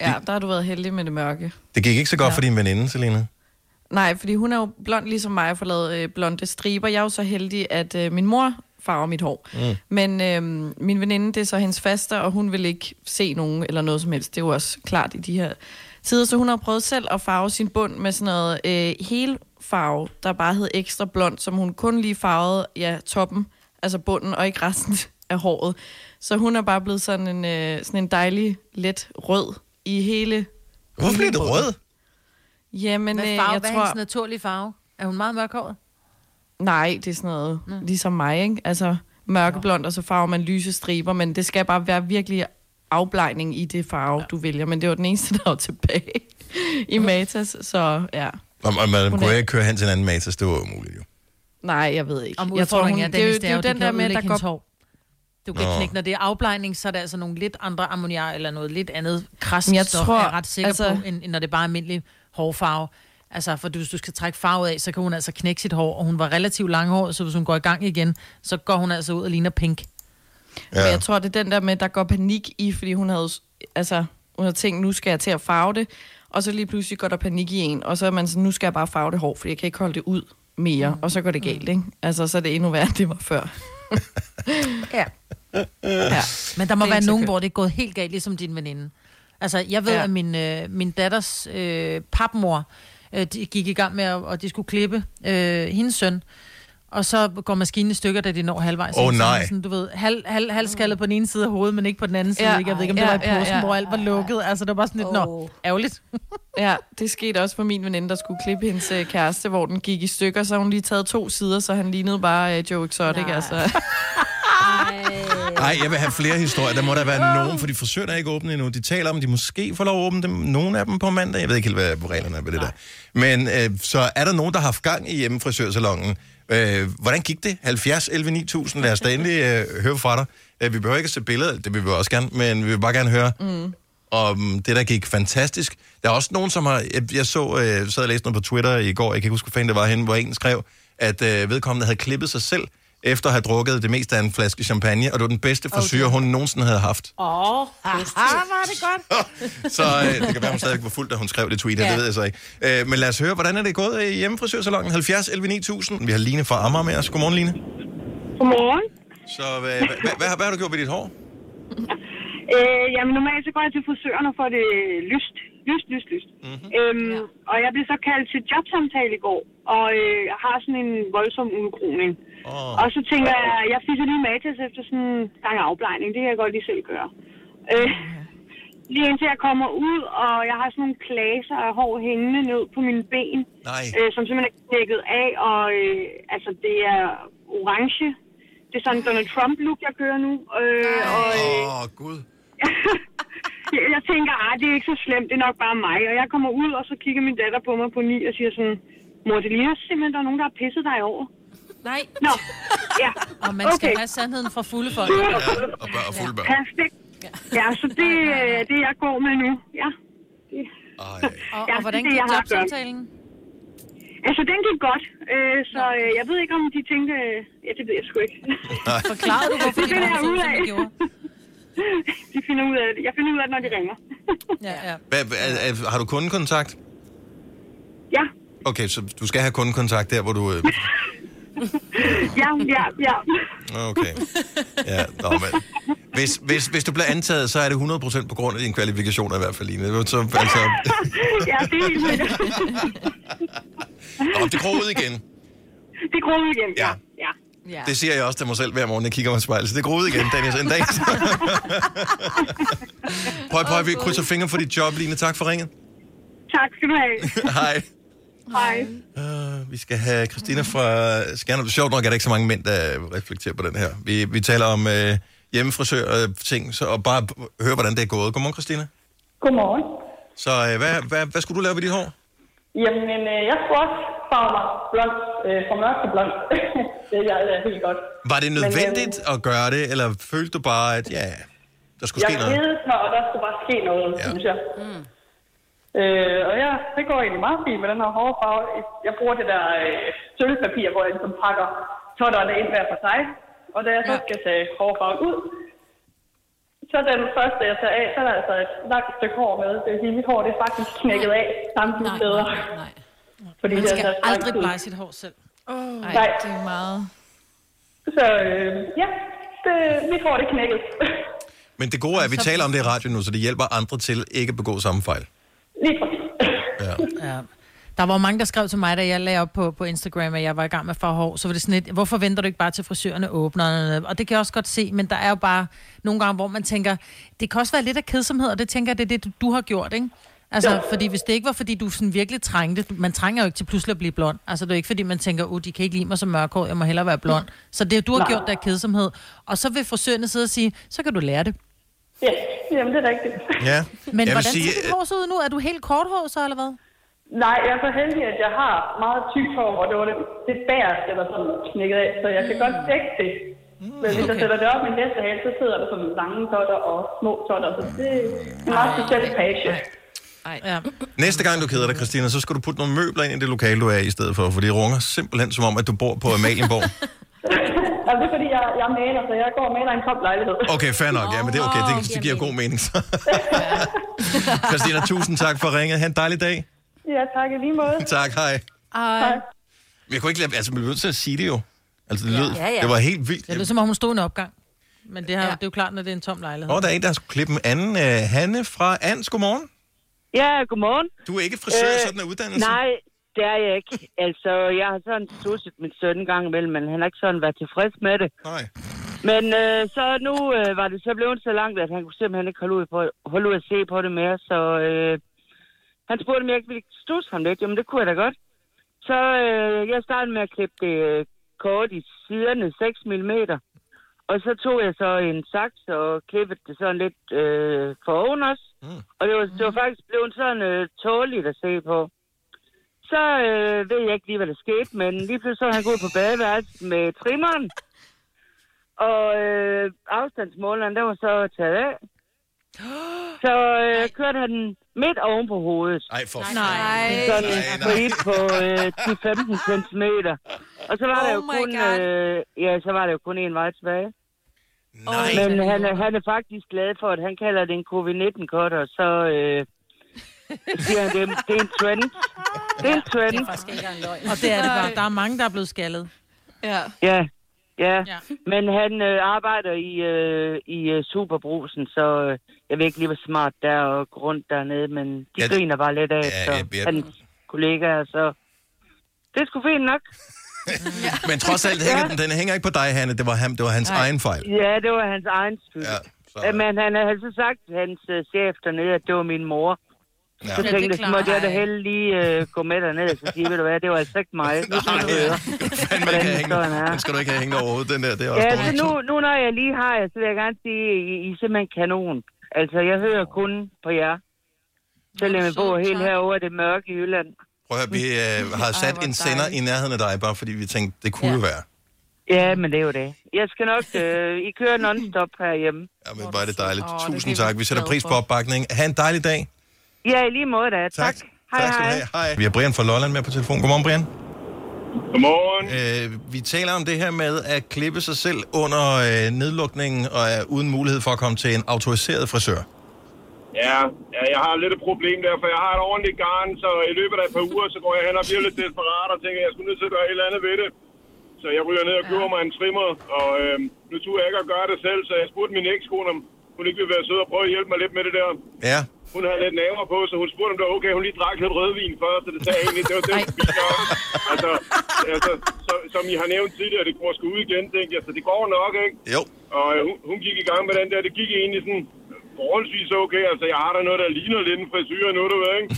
Ja, der har du været heldig med det mørke. Det gik ikke så godt ja. Ja. for din veninde, Selina. Nej, fordi hun er jo blond ligesom mig og får lavet øh, blonde striber. Jeg er jo så heldig, at øh, min mor farver mit hår. Mm. Men øh, min veninde, det er så hendes faster, og hun vil ikke se nogen eller noget som helst. Det er jo også klart i de her tider. Så hun har prøvet selv at farve sin bund med sådan noget øh, helfarve, der bare hed ekstra blond, som hun kun lige farvede ja, toppen altså bunden, og ikke resten af håret. Så hun er bare blevet sådan en, øh, sådan en dejlig, let rød i hele... Hvorfor bliver det rød? Jamen, Hvad øh, farve? jeg Hvad er tror... hendes naturlige farve? Er hun meget mørkhåret? Nej, det er sådan noget, mm. ligesom mig, ikke? Altså mørkeblond, og så farver man lyse striber, men det skal bare være virkelig afblejning i det farve, ja. du vælger. Men det var den eneste, der var tilbage i Matas, så ja. Og, og man kunne ikke køre hen til en anden matas, det var umuligt jo. Nej, jeg ved ikke. Om jeg tror, hun, er, det, er jo, det er jo den der med, der går... hår. Du kan Nå. ikke knække, når det er afblejning, så er det altså nogle lidt andre ammoniak eller noget lidt andet krast Men jeg tror, er ret sikker altså... altså- på, end, end når det er bare almindelig hårfarve. Altså, for hvis du skal trække farve af, så kan hun altså knække sit hår, og hun var relativt langhåret, så hvis hun går i gang igen, så går hun altså ud og ligner pink. Ja. Men jeg tror, det er den der med, der går panik i, fordi hun havde, altså, hun havde tænkt, nu skal jeg til at farve det, og så lige pludselig går der panik i en, og så er man sådan, nu skal jeg bare farve det hår, fordi jeg kan ikke holde det ud mere, mm. og så går det galt, ikke? Altså, så er det endnu værre, end det var før. Ja. ja. Men der må være nogen, hvor det er gået helt galt, ligesom din veninde. Altså, jeg ved, ja. at min, øh, min datters øh, papmor øh, de gik i gang med, at, og de skulle klippe øh, hendes søn. Og så går maskinen i stykker, da de når halvvejs. Åh, Så nej. Sådan, du ved, halv, halv, halvskaldet på den ene side af hovedet, men ikke på den anden side. Ja, ikke? Jeg ved ikke, om det ja, var i ja, påsken, ja. hvor alt var lukket. Altså, det var bare sådan lidt, nå, ærgerligt. Ja, det skete også for min veninde, der skulle klippe hendes øh, kæreste, hvor den gik i stykker, så hun lige taget to sider, så han lignede bare øh, Joe Exotic, Nej. altså. Nej, jeg vil have flere historier. Der må der være nogen, for de frisører er ikke åbne endnu. De taler om, at de måske får lov at åbne dem. Nogle af dem på mandag. Jeg ved ikke helt, hvad reglerne er ved det der. Men øh, så er der nogen, der har haft gang i hjemmefrisørsalongen. Øh, hvordan gik det? 70, 11, 9000. Lad os da endelig øh, høre fra dig. Øh, vi behøver ikke at se billeder, det vil vi også gerne, men vi vil bare gerne høre Mm. om det, der gik fantastisk. Der er også nogen, som har... Jeg, jeg så, øh, sad og læste noget på Twitter i går, jeg kan ikke huske, hvad fanden det var henne, hvor en skrev, at øh, vedkommende havde klippet sig selv, efter at have drukket det meste af en flaske champagne, og det var den bedste frisyr, hun nogensinde havde haft. Åh, oh, var det godt. Så øh, det kan være, hun stadig var fuld, da hun skrev det tweet, ja. Ja. det ved jeg så ikke. Øh, men lad os høre, hvordan er det gået i hjemmefrisørsalongen? 70 11 9000. Vi har Line fra Amager med os. Godmorgen, Line. Godmorgen. Så øh, hvad, hvad, hvad, hvad har du gjort ved dit hår? Øh, jamen normalt så går jeg til frisøren og får det lyst. Lyst, lyst, lyst. Mm-hmm. Øhm, ja. Og jeg blev så kaldt til jobsamtale i går, og øh, jeg har sådan en voldsom udgroning. Oh. Og så tænker jeg, jeg fiser lige matas efter sådan en gang afblejning. Det kan jeg godt lige selv gøre. Øh, lige indtil jeg kommer ud, og jeg har sådan nogle klaser af hår hængende ned på mine ben, Nej. øh, som simpelthen er knækket af, og øh, altså det er orange. Det er sådan en Donald Trump-look, jeg kører nu. Øh, og, øh, Åh, oh, Gud. jeg, tænker, ah, det er ikke så slemt, det er nok bare mig. Og jeg kommer ud, og så kigger min datter på mig på ni og siger sådan, mor, det ligner simpelthen, der er nogen, der har pisset dig over. Nej. Nå, ja. Og man skal Okay. have sandheden fra fulde folk. Ja, og, bør, og fulde børn. Perfekt. Ja, så det er det, jeg går med nu. Ja. Det, Og, Ja, og hvordan det det, gik jobsamtalen? altså, den gik godt. Øh, så øh, jeg ved ikke, om de tænkte... Øh, ja, det ved jeg sgu ikke. Forklarede du, hvorfor det de finder var jeg så ud ud, som af. de gjorde? De finder ud af det. Jeg finder ud af det, når de ringer. Ja, ja. Hvad, er, er, har du kundekontakt? Ja. Okay, så du skal have kundekontakt der, hvor du... Øh, Ja, ja, ja. okay. Ja, nå, men, hvis, hvis, hvis du bliver antaget, så er det 100% på grund af dine kvalifikationer i hvert fald, Line. Så, altså, ja, det er helt sikkert. og det gror ud igen. Det gror ud igen, ja. Ja. Ja. Det siger jeg også til mig selv hver morgen, jeg kigger mig i spejlet. Så det gror ud igen, Dennis. En dag. prøv, prøv, vi krydser fingre for dit job, Line. Tak for ringet. Tak skal du have. Hej. Hej. Uh, vi skal have Christina fra Skanderborg. Sjovt nok er der ikke så mange mænd, der reflekterer på den her. Vi, vi taler om uh, hjemmefrisør og ting, så, og bare høre, hvordan det er gået. Godmorgen, Christina. Godmorgen. Så uh, hvad, hvad, hvad skulle du lave ved dit hår? Jamen, øh, jeg skulle også farve mig blond, øh, fra mørk til blond. det er jeg er helt godt. Var det Men, nødvendigt at gøre det, eller følte du bare, at ja, der skulle ske jeg noget? kedede mig, og der skulle bare ske noget, ja. synes jeg. Mm. Øh, og ja, det går egentlig meget fint med den her hårde farve. Jeg bruger det der øh, sølvpapir, hvor jeg ligesom pakker totterne ind hver for sig. Og da jeg så skal tage hårfarven ud, så den første, jeg tager af, så er der altså et langt stykke hår med. Det er hele mit hår, det er faktisk knækket af samtlige steder. Nej. Fordi Man skal taget lang aldrig blege sit hår selv. Oh, Ej, Nej. det er meget... Så øh, ja, det, mit hår det er knækket. Men det gode er, at vi taler om det i radioen nu, så det hjælper andre til ikke at begå samme fejl. Lige præcis. Ja. Ja. Der var mange, der skrev til mig, da jeg lagde op på, på Instagram, at jeg var i gang med farve hår, så var det sådan lidt, hvorfor venter du ikke bare til frisørerne åbner? Og det kan jeg også godt se, men der er jo bare nogle gange, hvor man tænker, det kan også være lidt af kedsomhed, og det tænker jeg, det er det, du har gjort, ikke? Altså, Jo. fordi hvis det ikke var, fordi du sådan virkelig trængte, man trænger jo ikke til pludselig at blive blond. Altså, det er jo ikke, fordi man tænker, oh, de kan ikke lide mig som mørkhåret, jeg må hellere være blond. Så det, du har Nej. gjort, der er kedsomhed. Og så vil frisørerne sidde og sige, så kan du lære det. Ja, jamen det er rigtigt. Ja. Men jeg hvordan sige, ser dit hår så ud nu? Er du helt korthåret så, eller hvad? Nej, jeg er så heldig, at jeg har meget tykt hår, og det var det, det bagerste, der sådan knækket af, så jeg kan godt dække det. Men hvis jeg okay. sætter det op i næste hal, så sidder der sådan lange totter og små totter, så det er en meget speciel page. Ja. næste gang du keder dig, Christina, så skal du putte nogle møbler ind i det lokale, du er i i stedet for, for det runger simpelthen som om, at du bor på Amalienborg. Og det er fordi, jeg, jeg er maler, så jeg går og maler en top lejlighed. Okay, fair nok. Ja, men det er okay. Det, det giver god mening. Så. Christina, tusind tak for ringet. Ha' en dejlig dag. Ja, tak i lige måde. Tak, hej. Ej. Men Jeg kunne ikke lade, altså, man blev nødt til at sige det jo. Altså, det lød, Ja, ja. det var helt vildt. Det er som om, hun stod i en opgang. Men det, har, ja. det er jo klart, når det er en tom lejlighed. Og der er en, der skulle klippe en anden. Uh, Hanne fra Ans, godmorgen. Ja, godmorgen. Du er ikke frisør, sådan af uddannelse? Nej, det er jeg ikke. Altså, jeg har sådan stusset min søn en gang imellem, men han har ikke sådan været tilfreds med det. Nej. Men øh, så nu øh, var det så blevet så langt, at han kunne simpelthen ikke holde ud, på, holde ud at se på det mere, så øh, han spurgte, om jeg ikke ville stusse ham lidt. Jamen, det kunne jeg da godt. Så øh, jeg startede med at klippe det øh, kort i siderne 6 mm. Og så tog jeg så en saks og klippede det sådan lidt øh, for oven også. Mm. Og det var, det var faktisk blevet sådan øh, tåligt at se på. Så øh, ved jeg ikke lige, hvad der skete, men lige pludselig så han gået på badeværelset med trimmeren. Og øh, afstandsmåleren, den var så taget af. Så øh, kørte han den midt oven på hovedet. Ej, for Nej. Sådan en stribe på øh, 10-15 cm. Og så var Oh der jo my kun, God. øh, ja, så var der jo kun en vej tilbage. Nej. Men han er, han er faktisk glad for, at han kalder det en covid-19-kort, og så øh, siger han, det, er- det er en trend. Det er en trend. Det er faktisk ikke engang løgn. Og det er det bare. Der er mange, der er blevet skaldet. Ja. Ja, ja. Ja. Men han øh, arbejder i, øh, i øh, Superbrusen, så øh, jeg ved ikke lige, hvor smart der er gå rundt dernede, men de Ja, griner bare lidt af, Ja, så ja, ja. hans kollegaer, så det er sgu fint nok. Men trods alt, hænger, den, den hænger ikke på dig, Hanne. Det var, ham, det var hans Nej. egen fejl. Ja, det var hans egen skyld. Ja, Ja, Men han havde så sagt til hans øh, chef dernede, at det var min mor. Ja. Så Ja, tænkte jeg, så måtte jeg da heller lige øh, gå med derned og så sige, ved du hvad, det var altså ikke mig. Du høre, Fandme ikke er. Den skal du ikke have hængende overhovedet, den der. Det er også Ja, så dårligt. nu, nu når jeg lige har jer, så vil jeg gerne sige, at I, I er simpelthen kanon. Altså, jeg hører kun på jer. Selvom jeg bor helt herovre i det mørke i Jylland. Prøv at høre, vi øh, har sat en sender i nærheden af dig, bare fordi vi tænkte, det kunne jo være. Ja, men det er jo det. Jeg skal nok... Øh, I kører non-stop herhjemme. Ja, men var det dejligt. Åh, det er Tusind vi tak. Vi sætter pris på for. opbakningen. Ha' en dejlig dag. Ja, i lige måde da. Tak. tak. Hej, tak skal du hej. have. Hej. Vi har Brian fra Lolland med på telefon. Godmorgen, Brian. Godmorgen. Øh, vi taler om det her med at klippe sig selv under øh, nedlukningen og er uden mulighed for at komme til en autoriseret frisør. Ja, ja, jeg har lidt et problem der, for jeg har et ordentligt garn, så i løbet af et par uger, så går jeg hen og bliver lidt desperat og tænker, at jeg skulle nødt til at gøre et eller andet ved det. Så jeg ryger ned og køber mig en trimmer, og øh, nu turde jeg ikke at gøre det selv, så jeg spurgte min ekskone, om hun ikke ville være sød og prøve at hjælpe mig lidt med det der. Ja. Hun havde lidt naver på, så hun spurgte, om det var okay, hun lige drak lidt rødvin først, så det sagde jeg egentlig, det var det, nok. Altså, altså så, som I har nævnt tidligere, det går sgu ud igen, tænkte jeg, så det går nok, ikke? Jo. Og øh, hun, hun gik i gang med den der, det gik egentlig sådan forholdsvis okay. Altså, jeg har da noget, der ligner lidt en frisyr nu, du ved, ikke?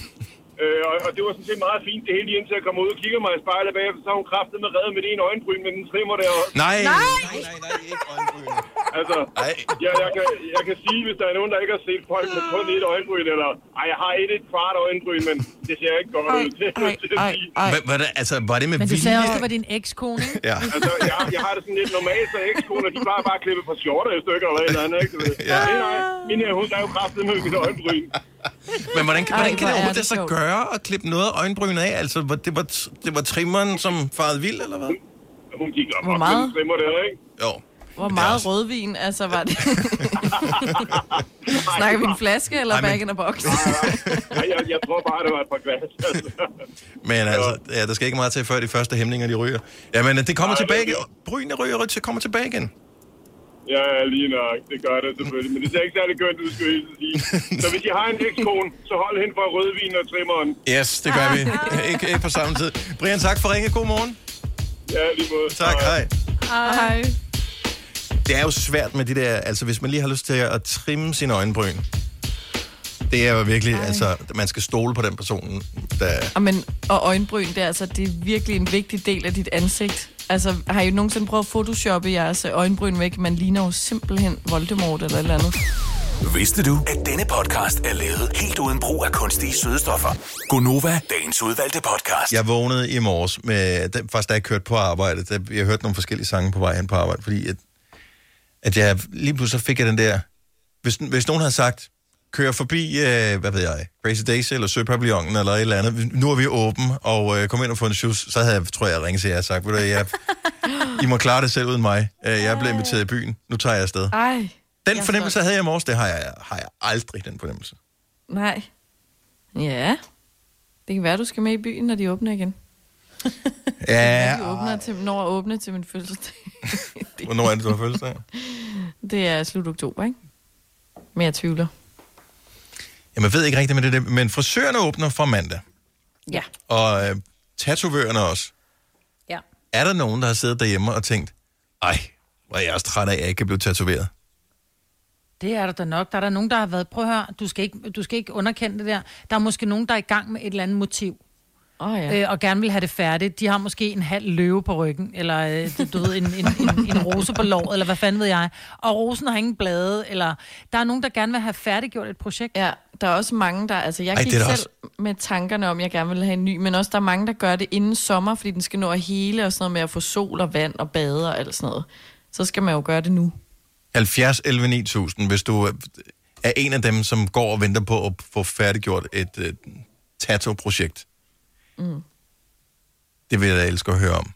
Øh, og, og, det var sådan set meget fint, det hele lige indtil jeg kom ud og kigger mig i spejlet bagefter, så har hun kraftet med reddet med det ene øjenbryn, men den trimmer der også. Nej! Altså, ja, jeg, kan, jeg kan sige, hvis der er nogen, der ikke har set folk med kun et øjenbryn, eller ej, jeg har et, et kvart øjenbryn, men det ser ikke godt ud. Jeg. Hva- Var det, altså, var det med Men du sagde også, det var din ekskone, ikke? Ja. Altså, jeg, jeg har det sådan lidt normalt, så ekskoner, de plejer bare at klippe på skjorter i stykker eller et eller andet, ikke? Ja. Nej, nej, min her, hun er jo kraftet med mit øjenbryn. Men hvordan, Ej, hvordan kan hvor det er overhovedet det det så gøre at klippe noget af øjenbrynet af? Altså, var- det var, det var trimmeren, som farede vild, eller hvad? Hun gik op Hvor meget? trimmer der, ikke? Jo. Hvor meget rødvin, altså var det? Snakker vi en flaske eller Ej, men- back in a box? Nej, jeg, jeg tror bare, det var et par glas. Men altså, ja, der skal ikke meget til, før de første hæmninger, de ryger. Jamen, det kommer tilbage. Brynene ryger, ryger, kommer tilbage igen. Ja, ja, lige nok. Det gør det selvfølgelig. Men det ser ikke særlig kønt ud, skal jeg sige. Så hvis I har en ekskone, så hold hende for rødvin og trimmeren. Yes, det gør vi. ikke, ikke på samme tid. Brian, tak for ringe. God morgen. Ja, lige måde. Tak, hej. Hej. Det er jo svært med de der, altså hvis man lige har lyst til at trimme sine øjenbryn. Det er jo virkelig, Ej. altså, man skal stole på den person, der... Og, men, og øjenbryn, det er, altså, det er virkelig en vigtig del af dit ansigt. Altså, har I nogensinde prøvet at photoshoppe jeres øjenbryn væk? Man ligner jo simpelthen Voldemort eller et eller andet. Vidste du, at denne podcast er lavet helt uden brug af kunstige sødestoffer? Gonova, dagens udvalgte podcast. Jeg vågnede i morges med, da- faktisk da jeg kørte på arbejde, da jeg hørte nogle forskellige sange på vej hen på arbejde, fordi at, at jeg lige pludselig fik jeg den der, hvis, hvis nogen havde sagt, kør forbi, øh, hvad ved jeg, Crazy Daisy eller Søpavillonen eller et eller andet, nu er vi åben, og øh, kom ind og få en shoes, så havde jeg, tror jeg, ringet til jer og sagt, ved du, jeg, I må klare det selv uden mig. Øh, Jeg blevet inviteret i byen, nu tager jeg afsted. Ej. Den fornemmelse havde jeg i morges, det har jeg, har jeg aldrig, den fornemmelse. Nej. Ja. Det kan være, du skal med i byen, når de åbner igen. Ja, De åbner til, når åbne til min fødselsdag. hvornår er det, du har fødselsdag? Det er slut oktober, ikke? Men jeg tvivler. Jamen, jeg ved ikke rigtigt med det der, men frisørerne åbner fra mandag, Ja. og øh, tatovørerne også. Ja. Er der nogen, der har siddet derhjemme og tænkt, ej, hvor er jeg også træt af, at jeg ikke kan blive tatoveret? Det er der da nok. Der er der nogen, der har været... Prøv at høre, du skal, ikke, du skal ikke underkende det der. Der er måske nogen, der er i gang med et eller andet motiv. Oh, ja. øh, og gerne vil have det færdigt. De har måske en halv løve på ryggen, eller øh, du- ved, en, en, en, en rose på låret, eller hvad fanden ved jeg. Og rosen har ingen blade, eller der er nogen, der gerne vil have færdiggjort et projekt. Ja, der er også mange, der... Altså, jeg Ej, gik selv der med tankerne om, at jeg gerne vil have en ny, men også der er mange, der gør det inden sommer, fordi den skal nå at hele og sådan noget med at få sol og vand og bade og alt sådan noget. Så skal man jo gøre det nu. 70 11 9000, hvis du øh, er en af dem, som går og venter på at få færdiggjort et øh, tattoo-projekt. Mm. Det vil jeg da elske at høre om.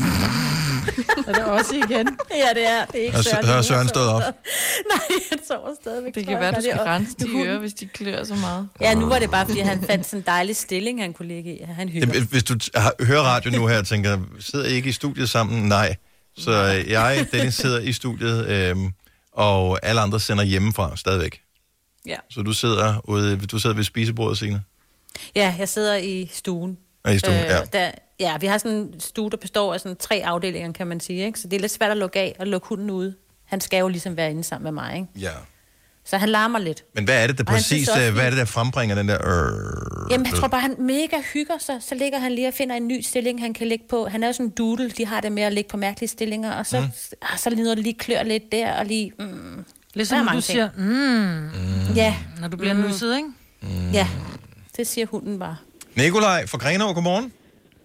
Er det også igen? Ja, det er. Det er ikke Har Søren. Har stået op? Nej, han sover stadigvæk. Det kan være, du skal rense de ører, hvis de klør så meget. Ja, nu var det bare, fordi han fandt sådan en dejlig stilling, han kunne ligge i. Han hygger. Hvis du hører radio nu her og tænker, sidder I ikke i studiet sammen? Nej. Så jeg, Dennis, sidder i studiet, øh, og alle andre sender hjemmefra stadigvæk. Ja. Så du sidder, ude, du sidder ved spisebordet, Signe? Ja, jeg sidder i stuen. Ja, i stuen, ja. Der, ja, vi har sådan en stue, der består af sådan tre afdelinger, kan man sige. Ikke? Så det er lidt svært at lukke af og lukke hunden ude. Han skal jo ligesom være inde sammen med mig, ikke? Ja. Så han larmer lidt. Men hvad er det, der Og præcis, også, øh, hvad er det, der frembringer den der... Øh, Jamen, jeg tror bare, han mega hygger sig. Så ligger han lige og finder en ny stilling, han kan ligge på. Han er jo sådan en doodle, de har det med at ligge på mærkelige stillinger. Og så, Mm. mm. så det noget, der lige klør lidt der, og lige... Mm, Ligesom der er når du mange siger, ting. mm, Ja. når du bliver Mm. nusset, ikke? Ja, det siger hunden bare. Nikolaj fra Grenaa, godmorgen.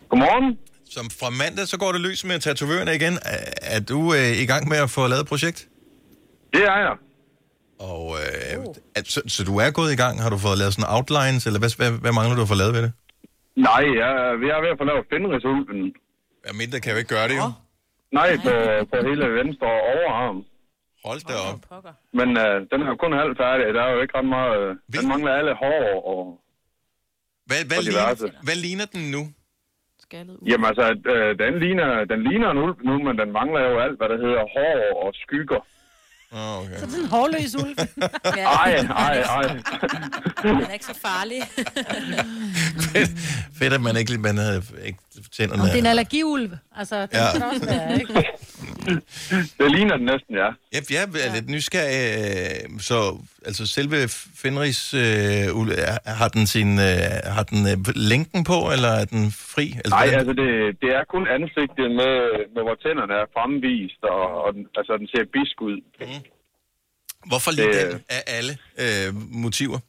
Godmorgen. Som fra mandag, så går det løs med tatovørerne igen. Er, er du øh, i gang med at få lavet et projekt? Det er jeg. Og, øh, er, så, så du er gået i gang? Har du fået lavet sådan outlines, eller hvad, hvad, hvad mangler du at få lavet ved det? Nej, jeg, vi er ved at få lavet Fenrisulven. Ja, mindre kan jeg jo ikke gøre det, jo. Nej, på, på hele venstre overarm. Hold da op. Men øh, den er jo kun halvt færdig. Der er jo ikke ret meget... Øh, den mangler alle hår og... Hvad, hvad, og ligner, diverse. hvad ligner den nu? Jamen altså, øh, den, ligner, den ligner en ulv nu, men den mangler jo alt, hvad der hedder hår og skygger. Oh, okay. Så det er en hårløs ulv. Ej, ej, ej. Den er ikke så farlig. Fedt, at man ikke, man havde ikke tænderne. Om det er en allergiulv. Altså, det Ja. ja. kan også være, ikke? Det ligner den næsten, ja. Ja, jeg er lidt nysgerrig. øh, Så altså selve Fenris, øh, har den sin øh, har den øh, længden på, eller er den fri? Altså, Nej, altså det, det er kun ansigtet med, med hvor tænderne er fremvist, og, og den, altså den ser bisk ud. Mm. Hvorfor lige Det- den af alle øh, motiver?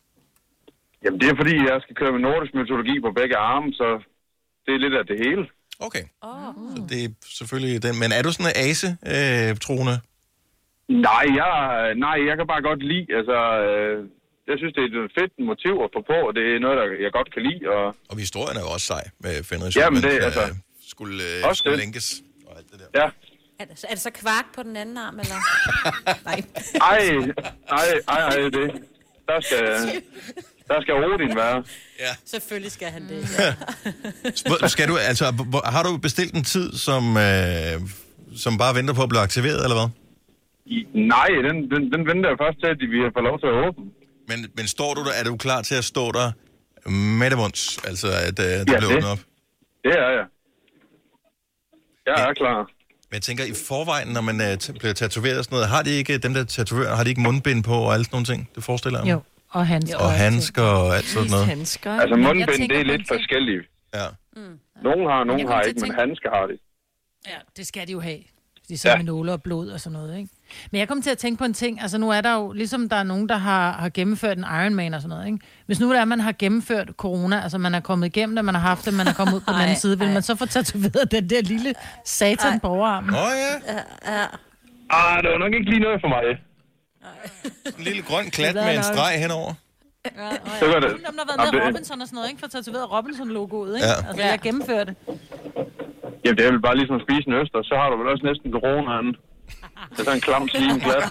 Jamen det er fordi, jeg skal køre med nordisk mytologi på begge arme, så det er lidt af det hele. Okay. Oh. Så det er selvfølgelig den. Men er du sådan en ase-troende? Nej, jeg, nej, jeg kan bare godt lide, altså, øh, jeg synes, det er et fedt motiv at få på, og det er noget, der jeg godt kan lide. Og, og historien er jo også sej med Fenris. Jamen, det, men, altså, skulle, øh, også skulle det. lænkes. Ja. Er det, er det så kvark på den anden arm, eller? Nej. Ej, ej, ej, ej, det. Der skal, der skal Odin være. Ja. Selvfølgelig skal han det. Hvor- Skal du, altså, har du bestilt en tid, som, øh, som bare venter på at blive aktiveret, eller hvad? I- Nej, den, den, den venter jeg først til, at vi får lov til at åbne. Men, men står du der, er du klar til at stå der med det munds? Altså, at øh, det Ja, bliver det. åbnet op? Det er jeg. Jeg er klar. Men jeg tænker, i forvejen, når man øh, t- bliver tatoveret og sådan noget, har de ikke, dem der tatoverer, har de ikke mundbind på og alle sådan nogle ting? Det forestiller jeg mig. Jo, og handsker. Og handsker og alt sådan noget. Handsker. Altså mundbind, det er lidt ting. forskellige. Ja. Nogen har, nogen har ikke, at men tænke- handsker har de. Ja, det skal de jo have. De sidder Ja. ja. med nåle og blod og sådan noget, ikke? Men jeg kom til at tænke på en ting. Altså nu er der jo, ligesom der er nogen, der har, har gennemført en Ironman og sådan noget, ikke? Hvis nu det er, at man har gennemført corona, altså man er kommet igennem det, man har haft det, man er kommet ud på den anden side, vil man så få tatoveret den der lille satan på overarmen? Åh oh, ja, Ja. Ah, det var nok ikke lige noget for mig. En lille grøn klat med en streg henover. Det var det. Dem, der har været Jamen, med det- Robinson og sådan noget, ikke? For tatoveret Robinson-logoet, ikke? Ja. Altså, jeg gennemfører det. Jamen, det er vel bare ligesom at spise en øster, så har du vel også næsten coronaen. Det er sådan en klam slim klat.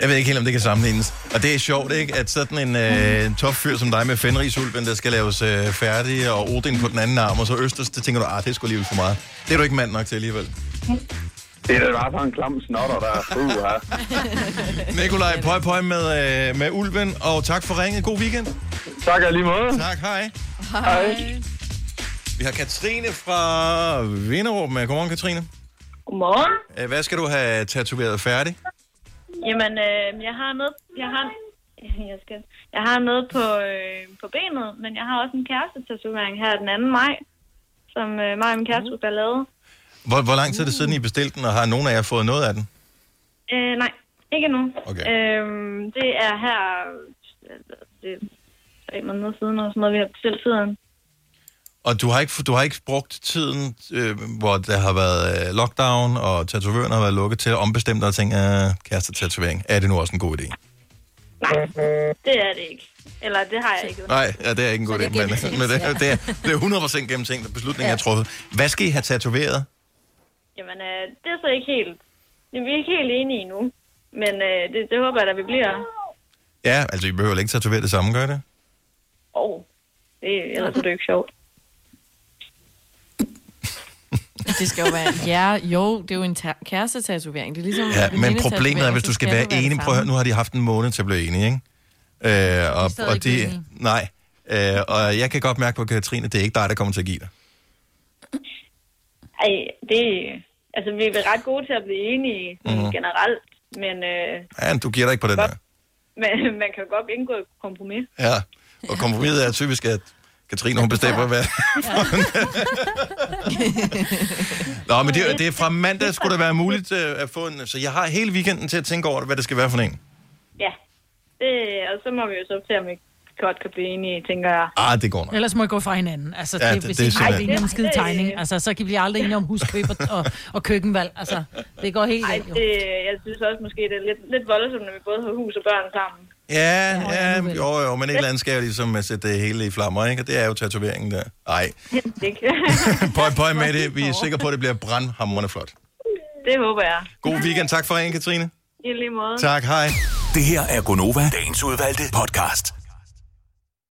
Jeg ved ikke helt, om det kan sammenlignes. Og det er sjovt, ikke? At sådan en øh, topfyr som dig med Fenrisulven, der skal laves øh, færdig, og Odin på den anden arm, og så Østers, det tænker du, ah, det er sgu alligevel for meget. Det er du ikke mand nok til alligevel. Det er da bare sådan en klam snotter, der er uh, her. Nikolaj, pøj pøj med, øh, med ulven, og tak for ringet. God weekend. Tak lige måde. Tak, hej. Hej. Vi har Katrine fra Vinderup med. Godmorgen, Katrine. Godmorgen. Øh, Hvad skal du have tatoveret færdig? Jamen, øh, jeg har noget, jeg har, jeg skal, jeg har noget på, øh, på benet, men jeg har også en kærestetatovering her den 2. maj, som øh, mig og min kæreste skulle have lavet. Hvor, hvor lang tid er det siden, I bestilte den, og har nogen af jer fået noget af den? Øh, nej, ikke nu. Okay. Øhm, det er her, øh, det er tre måneder siden, og sådan noget, vi har bestilt tiden. Og du har ikke, du har ikke brugt tiden, øh, hvor der har været øh, lockdown, og tatovøren har været lukket til at ombestemme dig og tænke, øh, kæreste tatovering, er det nu også en god idé? Nej, det er det ikke. Eller det har jeg ikke. Nej, ja, det er ikke en god idé, men, men det, er- det, er, det er 100% gennemtænkt, og beslutningen Ja. er truffet. Hvad skal I have tatoveret? Jamen, øh, det er så ikke helt... Jamen, vi er ikke helt enige endnu. Men øh, det, det håber jeg da, vi bliver. Ja, altså I behøver ikke tatovere det samme, gør det? Åh, oh, det, ellers er det jo ikke sjovt. Det skal jo være, ja, jo, det er jo en ta- kærestetatovering. Det er ligesom Ja, en men problemet er, hvis du skal det være enig, prøv at høre, nu har de haft en måned til at blive enige, ikke? Øh, og, og de, enige. nej, øh, og jeg kan godt mærke på Katrine, det er ikke dig, der kommer til at give dig. Ej, det... Altså, vi er ret gode til at blive enige Mhm. mm. generelt, men, øh, Ja, du giver dig ikke på den der. men man kan godt indgå et kompromis. Ja, og kompromiset er typisk, at Katrine, hun bestemmer, hvad... Nå, men det, det er fra mandag, skulle det være muligt øh, at få en... Så jeg har hele weekenden til at tænke over, hvad det skal være for en. Ja, det, og så må vi jo så se, om vi godt kan blive enige, tænker jeg. Ah, det går nok. Ellers må I gå fra hinanden. Altså, Ja, det- det, hvis det er det, ikke er simpelthen- enige om skide tegning, altså, så kan vi aldrig enige om huskøb og, og, og køkkenvalg. Altså, det går helt Ej, galt, jo. det, jeg synes også måske, det er lidt, lidt voldsomt, når vi både har hus og børn sammen. Ja, ja, jo, jo, men et eller andet skal jo ligesom øh, sætte det hele i flammer, ikke? Og det er jo tatoveringen der. Ej, Ikke? pøj, pøj med det. Vi er sikre på, at det bliver brandhamrende flot. det håber jeg. God weekend. Tak for ringen, Katrine. I lige måde. Tak, hej. Det her er Gonova, dagens udvalgte podcast.